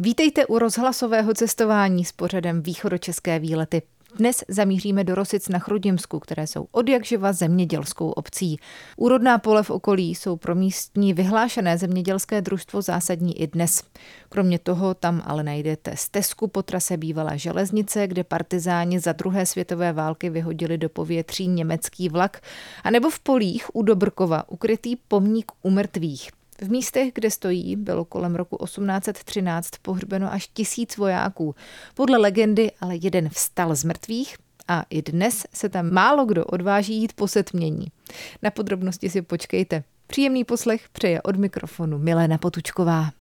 Vítejte u rozhlasového cestování s pořadem Východočeské výlety. Dnes zamíříme do Rosic na Chrudimsku, které jsou od jakživa zemědělskou obcí. Úrodná pole v okolí jsou pro místní vyhlášené zemědělské družstvo zásadní i dnes. Kromě toho tam ale najdete stezku po trase bývalé železnice, kde partizáni za druhé světové války vyhodili do povětří německý vlak, anebo v polích u Dobrkova ukrytý pomník umrtvých. V místech, kde stojí, bylo kolem roku 1813 pohřbeno až tisíc vojáků. Podle legendy ale jeden vstal z mrtvých a i dnes se tam málo kdo odváží jít po setmění. Na podrobnosti si počkejte. Příjemný poslech přeje od mikrofonu Milena Potučková.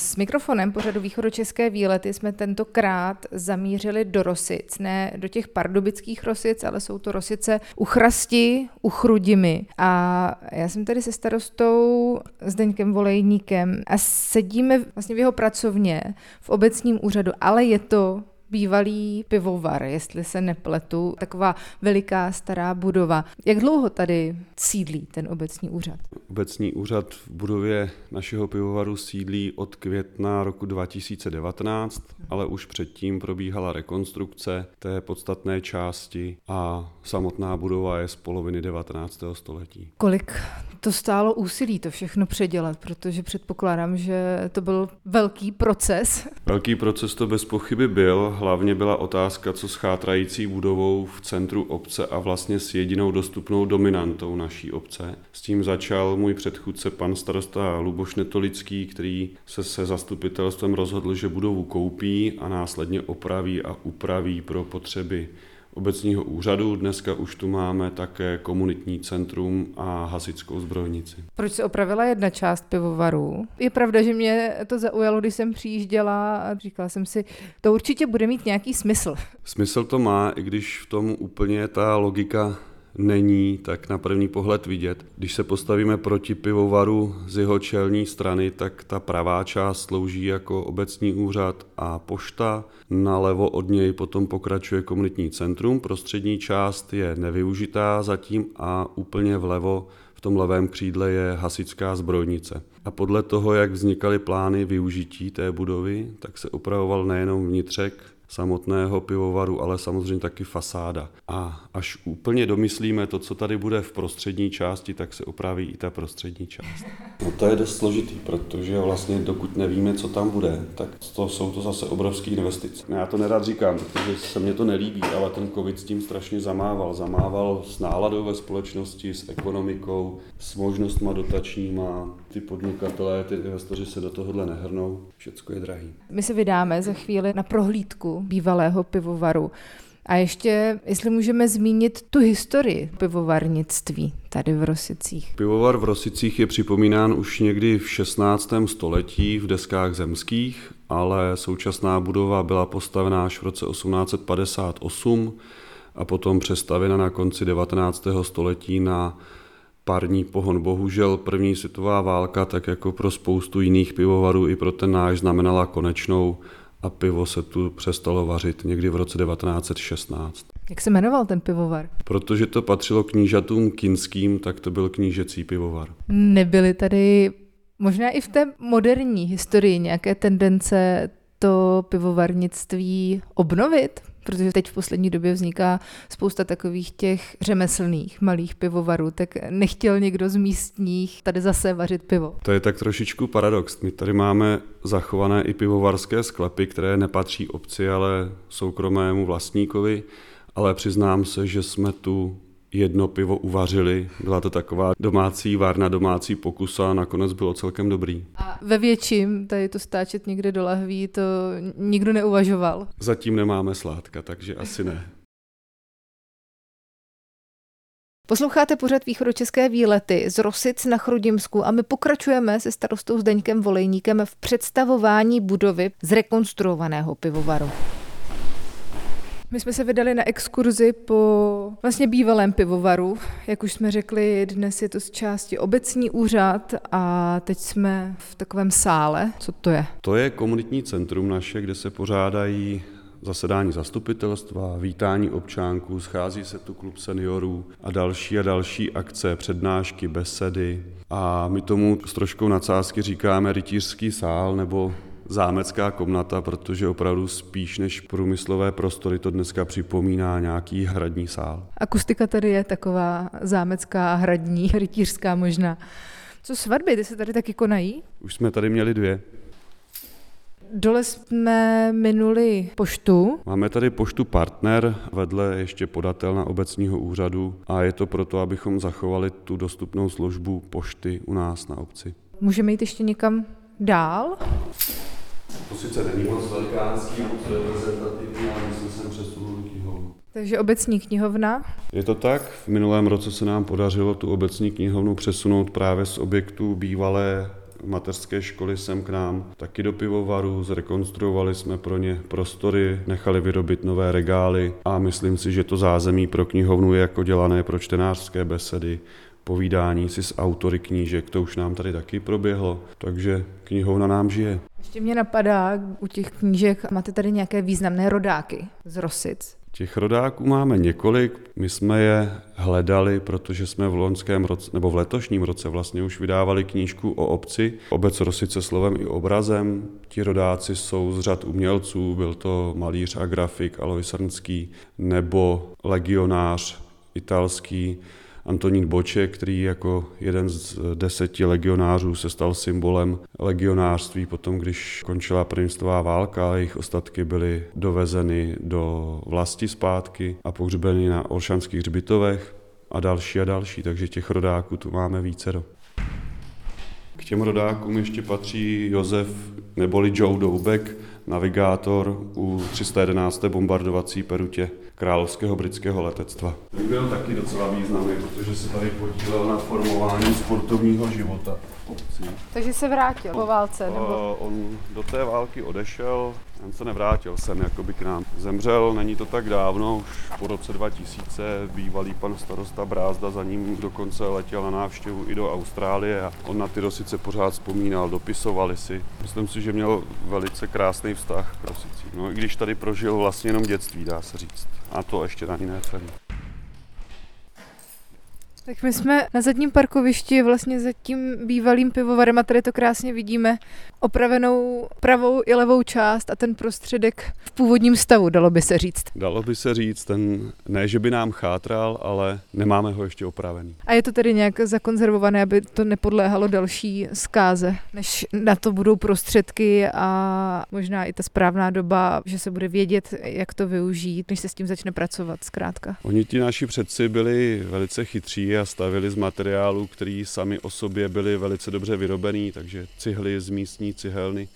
S mikrofonem pořadu východočeské výlety jsme tentokrát zamířili do Rosic, ne do těch pardubických Rosic, ale jsou to Rosice u Chrasti, u Chrudimi. A já jsem tady se starostou Zdeňkem Volejníkem a sedíme vlastně v jeho pracovně v obecním úřadu, ale je to bývalý pivovar, jestli se nepletu, taková veliká stará budova. Jak dlouho tady sídlí ten obecní úřad? Obecní úřad v budově našeho pivovaru sídlí od května roku 2019, ale už předtím probíhala rekonstrukce té podstatné části a samotná budova je z poloviny 19. století. Kolik to stálo úsilí to všechno předělat, protože předpokládám, že to byl velký proces. Velký proces to bez pochyby byl. Hlavně byla otázka, co s chátrající budovou v centru obce a vlastně s jedinou dostupnou dominantou naší obce. S tím začal můj předchůdce pan starosta Luboš Netolický, který se se zastupitelstvem rozhodl, že budovu koupí a následně opraví a upraví pro potřeby obecního úřadu. Dneska už tu máme také komunitní centrum a hasickou zbrojnici. Proč se opravila jedna část pivovaru? Je pravda, že mě to zaujalo, když jsem přijížděla a říkala jsem si, to určitě bude mít nějaký smysl. Smysl to má, i když v tom úplně ta logika není tak na první pohled vidět. Když se postavíme proti pivovaru z jeho čelní strany, tak ta pravá část slouží jako obecní úřad a pošta. Nalevo od něj potom pokračuje komunitní centrum. Prostřední část je nevyužitá zatím a úplně vlevo v tom levém křídle je hasická zbrojnice. A podle toho, jak vznikaly plány využití té budovy, tak se upravoval nejenom vnitřek, samotného pivovaru, ale samozřejmě taky fasáda. A až úplně domyslíme to, co tady bude v prostřední části, tak se opraví i ta prostřední část. No to je dost složitý, protože vlastně dokud nevíme, co tam bude, tak to jsou to zase obrovské investice. Já to nerad říkám, protože se mně to nelíbí, ale ten covid s tím strašně zamával. Zamával s náladou ve společnosti, s ekonomikou, s možnostma dotačníma. Ty podnikatelé, ty investoři se do tohohle nehrnou, všecko je drahý. My se vydáme za chvíli na prohlídku bývalého pivovaru. A ještě, jestli můžeme zmínit tu historii pivovarnictví tady v Rosicích. Pivovar v Rosicích je připomínán už někdy v 16. století v deskách zemských, ale současná budova byla postavená až v roce 1858 a potom přestavěna na konci 19. století na parní pohon. Bohužel první světová válka, tak jako pro spoustu jiných pivovarů, i pro ten náš znamenala konečnou a pivo se tu přestalo vařit někdy v roce 1916. Jak se jmenoval ten pivovar? Protože to patřilo knížatům kinským, tak to byl knížecí pivovar. Nebyly tady možná i v té moderní historii nějaké tendence to pivovarnictví obnovit? Protože teď v poslední době vzniká spousta takových těch řemeslných malých pivovarů, tak nechtěl někdo z místních tady zase vařit pivo. To je tak trošičku paradox. My tady máme zachované i pivovarské sklepy, které nepatří obci, ale soukromému vlastníkovi, ale přiznám se, že jsme tu jedno pivo uvařili. Byla to taková domácí várna, domácí pokus a nakonec bylo celkem dobrý. A ve větším tady to stáčet někde do lahví, to nikdo neuvažoval? Zatím nemáme sládka, takže asi ne. Posloucháte pořad východočeské výlety z Rosic na Chrudimsku a my pokračujeme se starostou Zdeňkem Volejníkem v představování budovy zrekonstruovaného pivovaru. My jsme se vydali na exkurzi po vlastně bývalém pivovaru. Jak už jsme řekli, dnes je to z části obecní úřad a teď jsme v takovém sále. Co to je? To je komunitní centrum naše, kde se pořádají zasedání zastupitelstva, vítání občánků, schází se tu klub seniorů a další a další akce, přednášky, besedy. A my tomu s troškou nadsázky říkáme rytířský sál nebo zámecká komnata, protože opravdu spíš než průmyslové prostory to dneska připomíná nějaký hradní sál. Akustika tady je taková zámecká, hradní, rytířská možná. Co svatby, ty se tady taky konají? Už jsme tady měli dvě. Dole jsme minuli poštu. Máme tady poštu partner, vedle ještě podatel na obecního úřadu a je to proto, abychom zachovali tu dostupnou službu pošty u nás na obci. Můžeme jít ještě někam dál? To sice není moc velikánský, moc reprezentativní, ale my jsme sem přesunuli knihovnu. Takže obecní knihovna. Je to tak. V minulém roce se nám podařilo tu obecní knihovnu přesunout právě z objektu bývalé mateřské školy sem k nám, taky do pivovaru, zrekonstruovali jsme pro ně prostory, nechali vyrobit nové regály a myslím si, že to zázemí pro knihovnu je jako dělané pro čtenářské besedy, povídání si s autory knížek, to už nám tady taky proběhlo, takže knihovna nám žije. Ještě mě napadá u těch knížek, máte tady nějaké významné rodáky z Rosic. Těch rodáků máme několik, my jsme je hledali, protože jsme v loňském roce, nebo v letošním roce vlastně už vydávali knížku o obci, obec Rosice slovem i obrazem. Ti rodáci jsou z řad umělců, byl to malíř a grafik Alois Srnský, nebo legionář italský Antonín Boček, který jako jeden z deseti legionářů se stal symbolem legionářství potom, když končila první válka jejich ostatky byly dovezeny do vlasti zpátky a pohřbeny na Olšanských hřbitovech a další a další, takže těch rodáků tu máme více. K těm rodákům ještě patří Josef neboli Joe Doubek, navigátor u 311. bombardovací perutě královského britského letectva. Byl taky docela významný, protože se tady podílel na formování sportovního života obcí. Takže se vrátil po válce? Nebo? Uh, on do té války odešel, on se nevrátil sem jakoby k nám. Zemřel, není to tak dávno, už po roce 2000 bývalý pan starosta Brázda za ním dokonce letěl na návštěvu i do Austrálie a on na ty rosice pořád vzpomínal, dopisovali si. Myslím si, že měl velice krásný vztah k rosicím. No, i když tady prožil vlastně jenom dětství, dá se říct. A to ještě ani ne celý. Tak my jsme na zadním parkovišti vlastně za tím bývalým pivovarem a tady to krásně vidíme opravenou pravou i levou část a ten prostředek v původním stavu, dalo by se říct. Dalo by se říct, ten ne, že by nám chátral, ale nemáme ho ještě opravený. A je to tedy nějak zakonzervované, aby to nepodléhalo další zkáze, než na to budou prostředky a možná i ta správná doba, že se bude vědět, jak to využít, než se s tím začne pracovat zkrátka. Oni ti naši předci byli velice chytří a stavili z materiálů, který sami o sobě byli velice dobře vyrobený, takže cihly z místní cihelny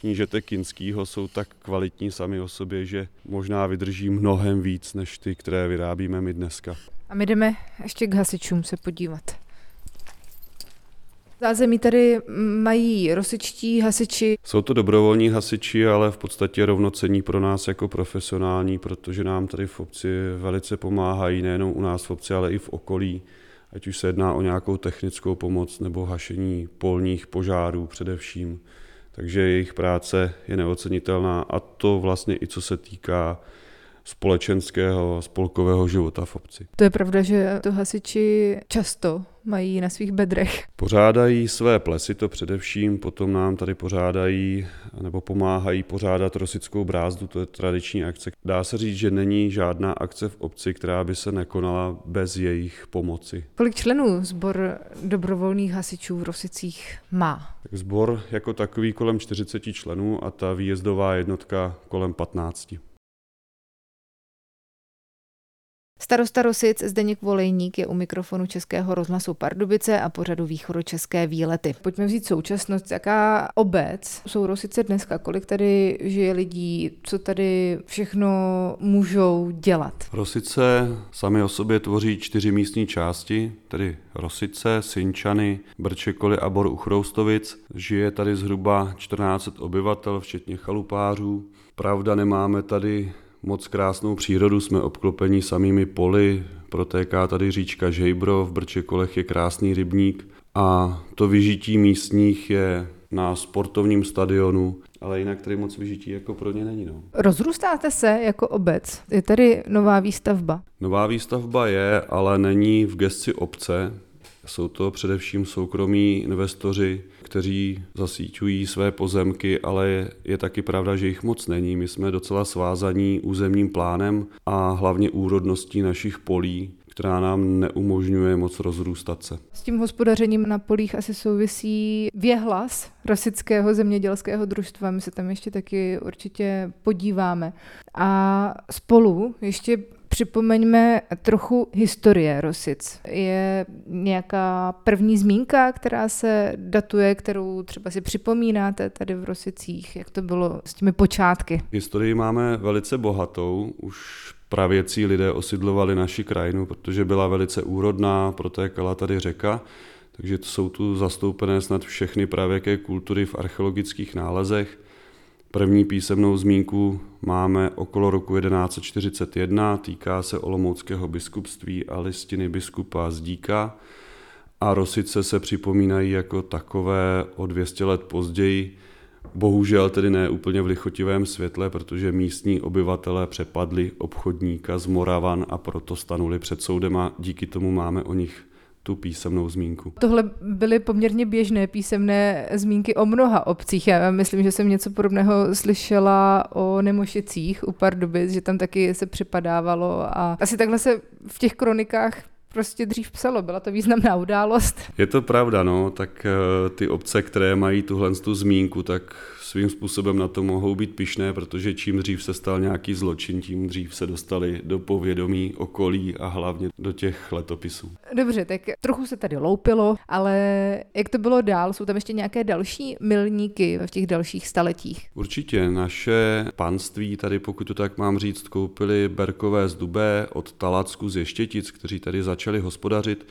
knížete Kinskýho jsou tak kvalitní sami o sobě, že možná vydrží mnohem víc než ty, které vyrábíme my dneska. A my jdeme ještě k hasičům se podívat. Zázemí tady mají rosičtí hasiči. Jsou to dobrovolní hasiči, ale v podstatě rovnocení pro nás jako profesionální, protože nám tady v obci velice pomáhají, nejenom u nás v obci, ale i v okolí. Ať už se jedná o nějakou technickou pomoc nebo hašení polních požárů především. Takže jejich práce je neocenitelná a to vlastně i co se týká společenského a spolkového života v obci. To je pravda, že to hasiči často mají na svých bedrech. Pořádají své plesy, to především, potom nám tady pořádají nebo pomáhají pořádat Rosickou brázdu, to je tradiční akce. Dá se říct, že není žádná akce v obci, která by se nekonala bez jejich pomoci. Kolik členů sbor dobrovolných hasičů v Rosicích má? Tak sbor jako takový kolem 40 členů a ta výjezdová jednotka kolem 15. Starosta Rosic Zdeněk Volejník je u mikrofonu Českého rozhlasu Pardubice a pořadu České výlety. Pojďme vzít současnost. Jaká obec jsou Rosice dneska? Kolik tady žije lidí? Co tady všechno můžou dělat? Rosice sami o sobě tvoří čtyři místní části, tedy Rosice, Sinčany, Brčekoly a Bor u Chroustovic. Žije tady zhruba 14 obyvatel, včetně chalupářů. Pravda, nemáme tady moc krásnou přírodu, jsme obklopeni samými poli, protéká tady říčka Žejbro, v Brčekolech je krásný rybník a to vyžití místních je na sportovním stadionu ale jinak tady moc vyžití jako pro ně není. No. Rozrůstáte se jako obec? Je tady nová výstavba? Nová výstavba je, ale není v gesci obce. Jsou to především soukromí investoři, kteří zasíťují své pozemky, ale je, je taky pravda, že jich moc není. My jsme docela svázaní územním plánem a hlavně úrodností našich polí, která nám neumožňuje moc rozrůstat se. S tím hospodařením na polích asi souvisí věhlas Rosického zemědělského družstva. My se tam ještě taky určitě podíváme. A spolu ještě připomeňme trochu historie Rosic. Je nějaká první zmínka, která se datuje, kterou třeba si připomínáte tady v Rosicích, jak to bylo s těmi počátky? Historii máme velice bohatou. Už pravěcí lidé osidlovali naši krajinu, protože byla velice úrodná, protékala tady řeka, takže jsou tu zastoupené snad všechny pravěké kultury v archeologických nálezech. První písemnou zmínku máme okolo roku 1141, týká se Olomouckého biskupství a listiny biskupa Zdíka. A Rosice se připomínají jako takové o 200 let později, Bohužel tedy ne úplně v lichotivém světle, protože místní obyvatelé přepadli obchodníka z Moravan a proto stanuli před soudem a díky tomu máme o nich tu písemnou zmínku. Tohle byly poměrně běžné písemné zmínky o mnoha obcích. Já myslím, že jsem něco podobného slyšela o Nemošicích u Pardubic, že tam taky se připadávalo a asi takhle se v těch kronikách prostě dřív psalo, byla to významná událost. Je to pravda, no, tak eh, ty obce, které mají tuhle tu zmínku, tak svým způsobem na to mohou být pišné, protože čím dřív se stal nějaký zločin, tím dřív se dostali do povědomí okolí a hlavně do těch letopisů. Dobře, tak trochu se tady loupilo, ale jak to bylo dál? Jsou tam ještě nějaké další milníky v těch dalších staletích? Určitě. Naše panství tady, pokud to tak mám říct, koupili Berkové z Dubé od Talacku z Ještětic, kteří tady začali hospodařit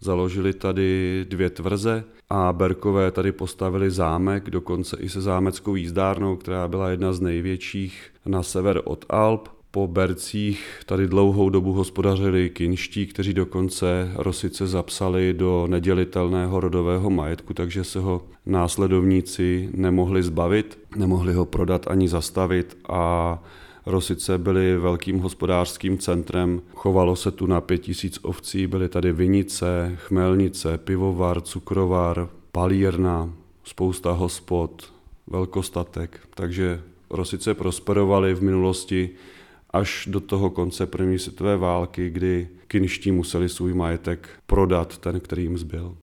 Založili tady dvě tvrze a Berkové tady postavili zámek, dokonce i se zámeckou jízdárnou, která byla jedna z největších na sever od Alp. Po Bercích tady dlouhou dobu hospodařili kinští, kteří dokonce Rosice zapsali do nedělitelného rodového majetku, takže se ho následovníci nemohli zbavit, nemohli ho prodat ani zastavit a Rosice byly velkým hospodářským centrem, chovalo se tu na pět tisíc ovcí, byly tady vinice, chmelnice, pivovar, cukrovar, palírna, spousta hospod, velkostatek, takže Rosice prosperovaly v minulosti až do toho konce první světové války, kdy kinští museli svůj majetek prodat, ten, který jim zbyl.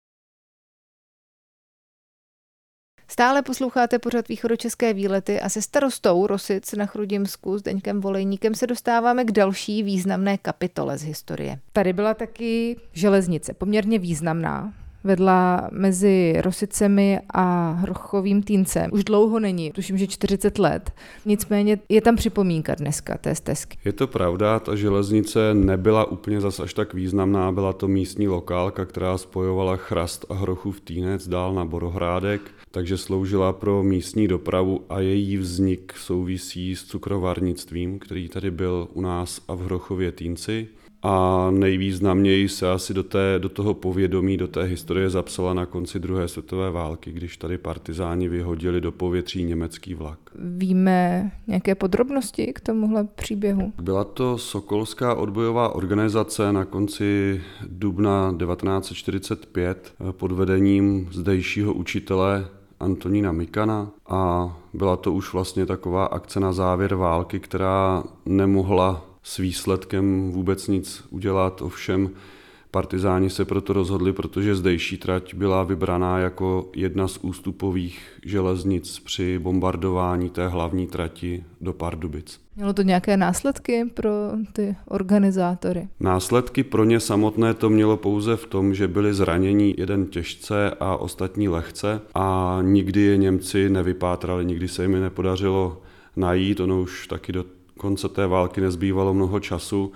Stále posloucháte pořad východočeské výlety a se starostou Rosic na Chrudimsku s Deňkem Volejníkem se dostáváme k další významné kapitole z historie. Tady byla taky železnice, poměrně významná, vedla mezi Rosicemi a Hrochovým Týncem. Už dlouho není, tuším, že 40 let. Nicméně je tam připomínka dneska té stezky. Je to pravda, ta železnice nebyla úplně zas až tak významná, byla to místní lokálka, která spojovala Chrast a Hrochův Týnec dál na Borohrádek, takže sloužila pro místní dopravu a její vznik souvisí s cukrovarnictvím, který tady byl u nás a v Hrochově Týnci a nejvýznamněji se asi do, té, do toho povědomí, do té historie zapsala na konci druhé světové války, když tady partizáni vyhodili do povětří německý vlak. Víme nějaké podrobnosti k tomuhle příběhu? Byla to Sokolská odbojová organizace na konci dubna 1945 pod vedením zdejšího učitele Antonína Mikana a byla to už vlastně taková akce na závěr války, která nemohla s výsledkem vůbec nic udělat, ovšem partizáni se proto rozhodli, protože zdejší trať byla vybraná jako jedna z ústupových železnic při bombardování té hlavní trati do Pardubic. Mělo to nějaké následky pro ty organizátory? Následky pro ně samotné to mělo pouze v tom, že byli zranění jeden těžce a ostatní lehce a nikdy je Němci nevypátrali, nikdy se jim nepodařilo najít, ono už taky do konce té války nezbývalo mnoho času,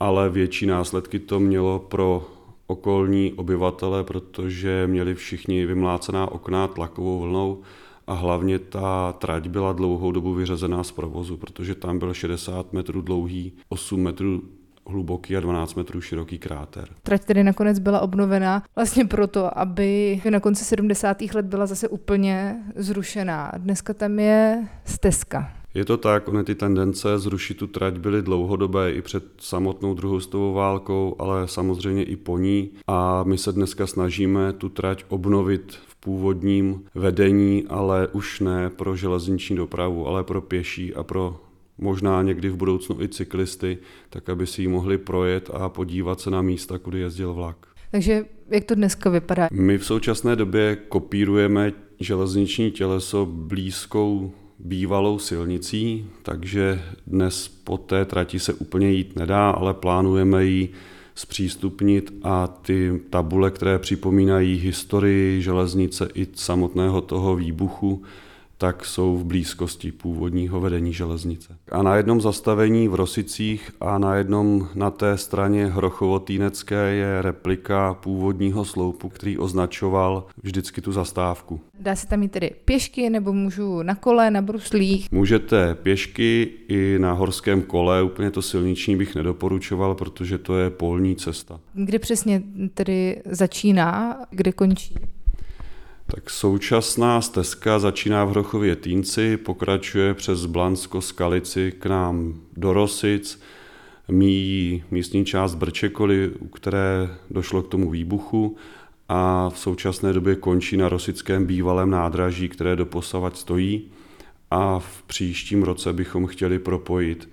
ale větší následky to mělo pro okolní obyvatele, protože měli všichni vymlácená okna tlakovou vlnou a hlavně ta trať byla dlouhou dobu vyřazená z provozu, protože tam byl 60 metrů dlouhý, 8 metrů hluboký a 12 metrů široký kráter. Trať tedy nakonec byla obnovena vlastně proto, aby na konci 70. let byla zase úplně zrušená. Dneska tam je stezka. Je to tak, ony ty tendence zrušit tu trať byly dlouhodobé i před samotnou druhou světovou válkou, ale samozřejmě i po ní. A my se dneska snažíme tu trať obnovit původním vedení, ale už ne pro železniční dopravu, ale pro pěší a pro možná někdy v budoucnu i cyklisty, tak aby si ji mohli projet a podívat se na místa, kudy jezdil vlak. Takže jak to dneska vypadá? My v současné době kopírujeme železniční těleso blízkou bývalou silnicí, takže dnes po té trati se úplně jít nedá, ale plánujeme ji zpřístupnit a ty tabule, které připomínají historii železnice i samotného toho výbuchu, tak jsou v blízkosti původního vedení železnice. A na jednom zastavení v Rosicích a na jednom na té straně Hrochovo-Týnecké je replika původního sloupu, který označoval vždycky tu zastávku. Dá se tam jít tedy pěšky nebo můžu na kole, na bruslích? Můžete pěšky i na horském kole, úplně to silniční bych nedoporučoval, protože to je polní cesta. Kde přesně tedy začíná, kde končí? Tak současná stezka začíná v Hrochově Týnci, pokračuje přes Blansko Skalici k nám do Rosic, míjí místní část Brčekoly, u které došlo k tomu výbuchu a v současné době končí na Rosickém bývalém nádraží, které doposavať stojí a v příštím roce bychom chtěli propojit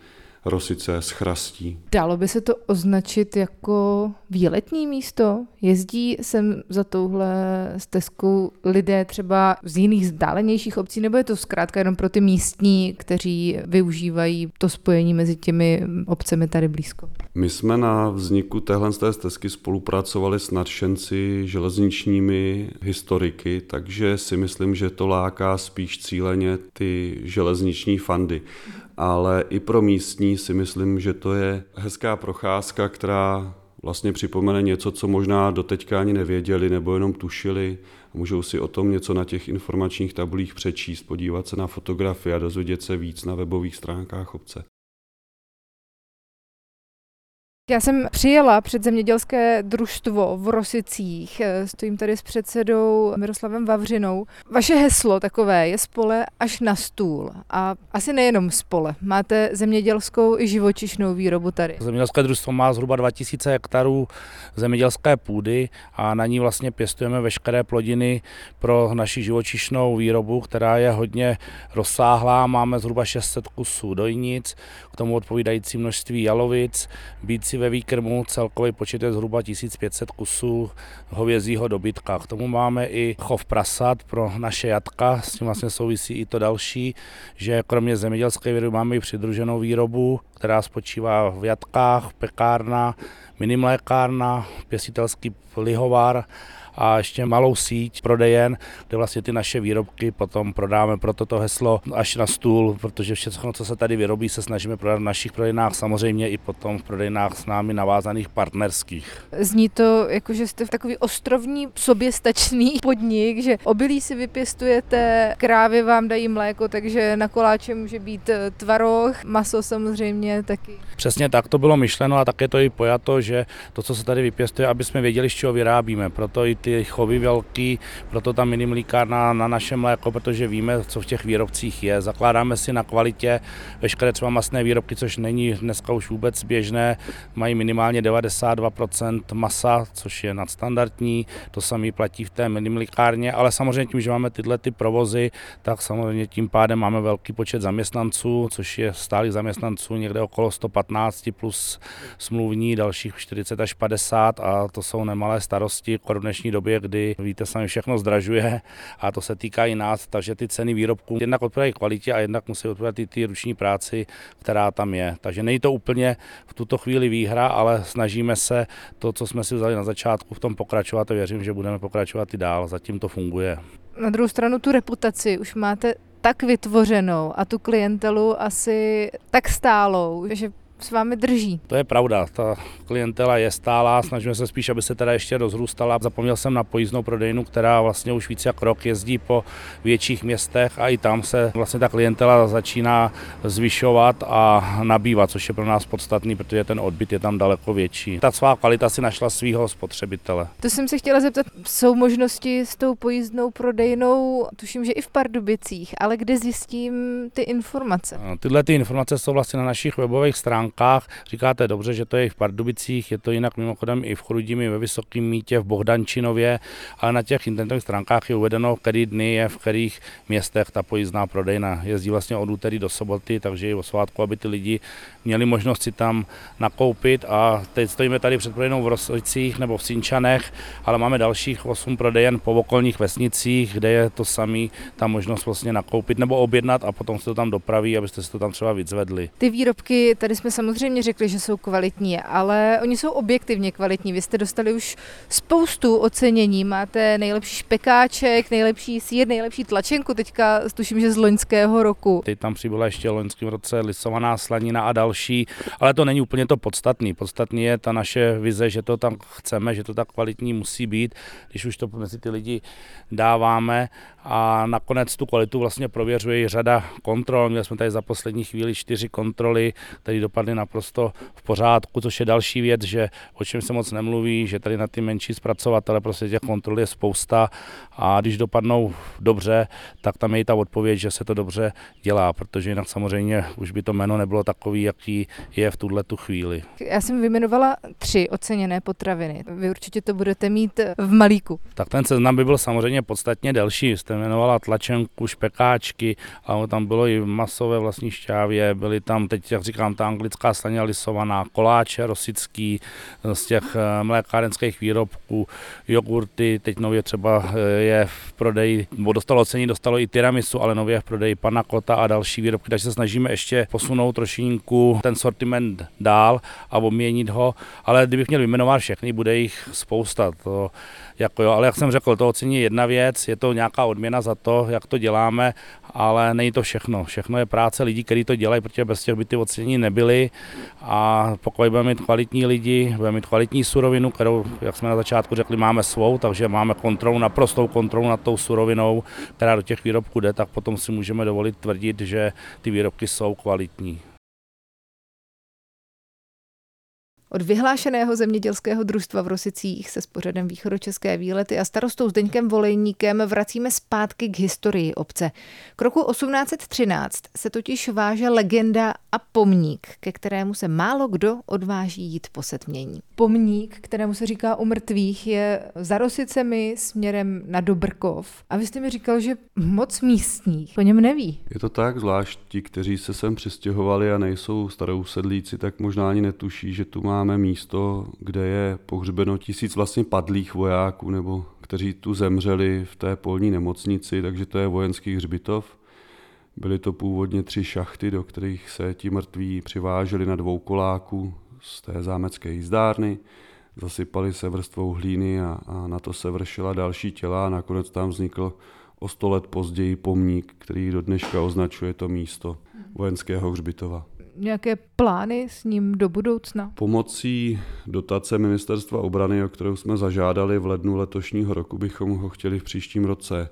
Rosice s Chrastí. Dalo by se to označit jako výletní místo? Jezdí sem za touhle stezkou lidé třeba z jiných vzdálenějších obcí, nebo je to zkrátka jenom pro ty místní, kteří využívají to spojení mezi těmi obcemi tady blízko? My jsme na vzniku téhle stezky spolupracovali s nadšenci železničními historiky, takže si myslím, že to láká spíš cíleně ty železniční fandy ale i pro místní si myslím, že to je hezká procházka, která vlastně připomene něco, co možná doteďka ani nevěděli nebo jenom tušili. Můžou si o tom něco na těch informačních tabulích přečíst, podívat se na fotografie a dozvědět se víc na webových stránkách obce. Já jsem přijela před zemědělské družstvo v Rosicích, eh, stojím tady s předsedou Miroslavem Vavřinou. Vaše heslo takové je spole až na stůl a asi nejenom spole. Máte zemědělskou i živočišnou výrobu tady. Zemědělské družstvo má zhruba 2000 hektarů zemědělské půdy a na ní vlastně pěstujeme veškeré plodiny pro naši živočišnou výrobu, která je hodně rozsáhlá. Máme zhruba 600 kusů dojnic, k tomu odpovídající množství jalovic, bíci ve výkrmu celkový počet je zhruba 1500 kusů hovězího dobytka. K tomu máme i chov prasat pro naše jatka, s tím vlastně souvisí i to další, že kromě zemědělské výroby máme i přidruženou výrobu, která spočívá v jatkách, pekárna, minimlékárna, pěstitelský lihovar a ještě malou síť prodejen, kde vlastně ty naše výrobky potom prodáme pro toto heslo až na stůl, protože všechno, co se tady vyrobí, se snažíme prodat v našich prodejnách, samozřejmě i potom v prodejnách s námi navázaných partnerských. Zní to jako, že jste v takový ostrovní soběstačný podnik, že obilí si vypěstujete, krávy vám dají mléko, takže na koláče může být eh, tvaroh, maso samozřejmě taky. Přesně tak to bylo myšleno a také to i pojato, že to, co se tady vypěstuje, aby jsme věděli, z čeho vyrábíme. Proto i ty chovy velký, proto ta minimlíkárna na našem mléko, protože víme, co v těch výrobcích je. Zakládáme si na kvalitě veškeré třeba masné výrobky, což není dneska už vůbec běžné, mají minimálně 92% masa, což je nadstandardní, to samé platí v té minimlíkárně, ale samozřejmě tím, že máme tyhle ty provozy, tak samozřejmě tím pádem máme velký počet zaměstnanců, což je stálých zaměstnanců někde okolo 115 plus smluvní, dalších 40 až 50 a to jsou nemalé starosti. V dnešní době, kdy víte sami všechno zdražuje a to se týká i nás, takže ty ceny výrobků jednak odpovídají kvalitě a jednak musí odpovídat i ty ruční práci, která tam je. Takže není to úplně v tuto chvíli výhra, ale snažíme se to, co jsme si vzali na začátku, v tom pokračovat a věřím, že budeme pokračovat i dál. Zatím to funguje. Na druhou stranu tu reputaci už máte tak vytvořenou a tu klientelu asi tak stálou, že s vámi drží. To je pravda, ta klientela je stálá, snažíme se spíš, aby se teda ještě rozrůstala. Zapomněl jsem na pojízdnou prodejnu, která vlastně už více jak rok jezdí po větších městech a i tam se vlastně ta klientela začíná zvyšovat a nabývat, což je pro nás podstatný, protože ten odbyt je tam daleko větší. Ta svá kvalita si našla svého spotřebitele. To jsem se chtěla zeptat, jsou možnosti s tou pojízdnou prodejnou, tuším, že i v Pardubicích, ale kde zjistím ty informace? Tyhle ty informace jsou vlastně na našich webových stránkách. Říkáte dobře, že to je i v Pardubicích, je to jinak mimochodem i v Chrudimi, ve Vysokém mítě, v Bohdančinově, ale na těch internetových stránkách je uvedeno, který dny je v kterých městech ta pojízdná prodejna. Jezdí vlastně od úterý do soboty, takže i o svátku, aby ty lidi měli možnost si tam nakoupit a teď stojíme tady před prodejnou v Rosicích nebo v Sinčanech, ale máme dalších 8 prodejen po okolních vesnicích, kde je to samý, ta možnost vlastně nakoupit nebo objednat a potom se to tam dopraví, abyste si to tam třeba vyzvedli. Ty výrobky, tady jsme samozřejmě řekli, že jsou kvalitní, ale oni jsou objektivně kvalitní. Vy jste dostali už spoustu ocenění. Máte nejlepší špekáček, nejlepší sír, nejlepší tlačenku, teďka tuším, že z loňského roku. Teď tam přibyla ještě v loňském roce lisovaná slanina a další, ale to není úplně to podstatný. Podstatný je ta naše vize, že to tam chceme, že to tak kvalitní musí být, když už to mezi ty lidi dáváme a nakonec tu kvalitu vlastně prověřuje řada kontrol. Měli jsme tady za poslední chvíli čtyři kontroly, které dopadly naprosto v pořádku, což je další věc, že o čem se moc nemluví, že tady na ty menší zpracovatele prostě těch kontrol je spousta a když dopadnou dobře, tak tam je i ta odpověď, že se to dobře dělá, protože jinak samozřejmě už by to jméno nebylo takový, jaký je v tuhle tu chvíli. Já jsem vyjmenovala tři oceněné potraviny. Vy určitě to budete mít v malíku. Tak ten seznam by byl samozřejmě podstatně delší. Jste jmenovala tlačenku, špekáčky, ale tam bylo i masové vlastní šťávě, byly tam teď, jak říkám, ta anglická slaně lisovaná, koláče rosický z těch eh, mlékárenských výrobků, jogurty, teď nově třeba eh, je v prodeji, bo dostalo ocení, dostalo i tiramisu, ale nově v prodeji panakota a další výrobky, takže se snažíme ještě posunout trošinku ten sortiment dál a obměnit ho, ale kdybych měl vyjmenovat všechny, bude jich spousta. To, jako jo, ale jak jsem řekl, to ocení je jedna věc, je to nějaká odměna za to, jak to děláme, ale není to všechno. Všechno je práce lidí, kteří to dělají, protože bez těch by ty ocenění nebyly a pokud budeme mít kvalitní lidi, budeme mít kvalitní surovinu, kterou, jak jsme na začátku řekli, máme svou, takže máme kontrolu, naprostou kontrolu nad tou surovinou, která do těch výrobků jde, tak potom si můžeme dovolit tvrdit, že ty výrobky jsou kvalitní. Od vyhlášeného zemědělského družstva v Rosicích se s pořadem východočeské výlety a starostou Zdeňkem Volejníkem vracíme zpátky k historii obce. K roku 1813 se totiž váže legenda a pomník, ke kterému se málo kdo odváží jít po setmění. Pomník, kterému se říká u mrtvých, je za Rosicemi směrem na Dobrkov. A vy jste mi říkal, že moc místních o něm neví. Je to tak, zvlášť ti, kteří se sem přistěhovali a nejsou starou sedlíci, tak možná ani netuší, že tu má máme místo, kde je pohřbeno tisíc vlastně padlých vojáků, nebo kteří tu zemřeli v té polní nemocnici, takže to je vojenský hřbitov. Byly to původně tři šachty, do kterých se ti mrtví přiváželi na dvou koláků z té zámecké jízdárny, zasypali se vrstvou hlíny a, a na to se vršila další těla a nakonec tam vznikl o sto let později pomník, který do dneška označuje to místo vojenského hřbitova nějaké plány s ním do budoucna? Pomocí dotace Ministerstva obrany, o kterou jsme zažádali v lednu letošního roku, bychom ho chtěli v příštím roce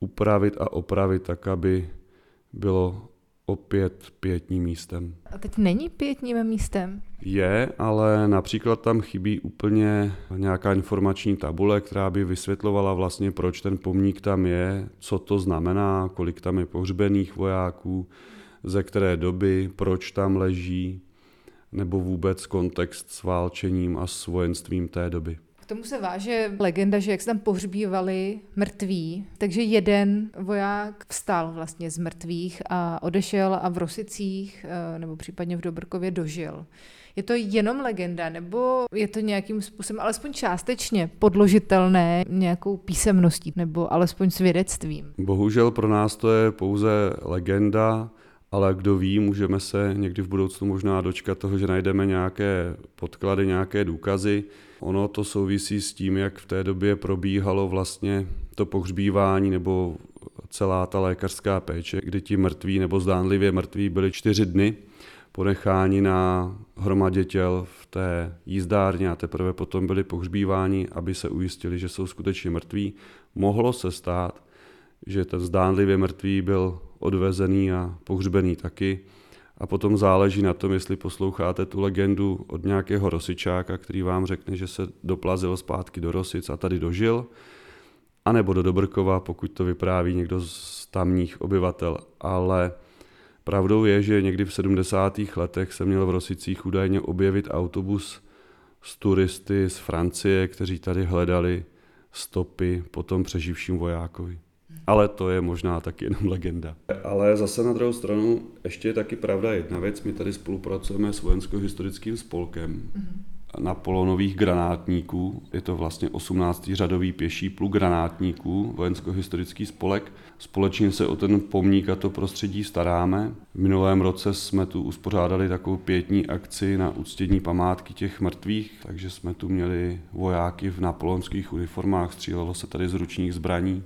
upravit a opravit tak, aby bylo opět pětním místem. A teď není pětním místem? Je, ale například tam chybí úplně nějaká informační tabule, která by vysvětlovala vlastně, proč ten pomník tam je, co to znamená, kolik tam je pohřbených vojáků, ze které doby, proč tam leží, nebo vůbec kontext s válčením a s vojenstvím té doby. K tomu se váže legenda, že jak se tam pohřbívali mrtví, takže jeden voják vstal vlastně z mrtvých a odešel a v Rosicích eh, nebo případně v Dobrkově dožil. Je to jenom legenda, nebo je to nějakým způsobem, alespoň částečně, podložitelné nějakou písemností nebo alespoň svědectvím? Bohužel pro nás to je pouze legenda, ale kdo ví, můžeme se někdy v budoucnu možná dočkat toho, že najdeme nějaké podklady, nějaké důkazy. Ono to souvisí s tím, jak v té době probíhalo vlastně to pohřbívání nebo celá ta lékařská péče, kdy ti mrtví nebo zdánlivě mrtví byli čtyři dny ponecháni na hromadě těl v té jízdárně a teprve potom byli pohřbíváni, aby se ujistili, že jsou skutečně mrtví. Mohlo se stát, že ten zdánlivě mrtvý byl odvezený a pohřbený taky. A potom záleží na tom, jestli posloucháte tu legendu od nějakého rosičáka, který vám řekne, že se doplazil zpátky do Rosic a tady dožil, anebo do Dobrkova, pokud to vypráví někdo z tamních obyvatel. Ale pravdou je, že někdy v 70. letech se měl v Rosicích údajně objevit autobus s turisty z Francie, kteří tady hledali stopy po tom přeživším vojákovi. Ale to je možná taky jenom legenda. Ale zase na druhou stranu ještě je taky pravda jedna věc. My tady spolupracujeme s vojensko-historickým spolkem. Mm-hmm Napoleonových granátníků. Je to vlastně 18. řadový pěší pluk granátníků, vojensko-historický spolek. Společně se o ten pomník a to prostředí staráme. V minulém roce jsme tu uspořádali takovou pětní akci na uctění památky těch mrtvých, takže jsme tu měli vojáky v napoleonských uniformách, střílelo se tady z ručních zbraní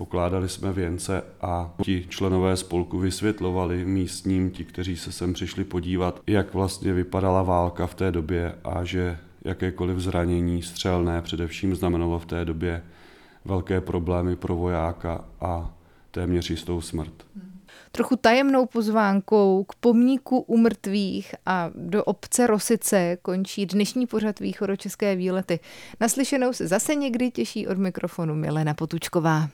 pokládali jsme věnce a ti členové spolku vysvětlovali místním, ti, kteří se sem přišli podívat, jak vlastně vypadala válka v té době a že jakékoliv zranění střelné především znamenalo v té době velké problémy pro vojáka a téměř jistou smrt. Trochu tajemnou pozvánkou k pomníku umrtvých a do obce Rosice končí dnešní pořad Východočeské výlety. Naslyšenou se zase někdy těší od mikrofonu Milena Potučková.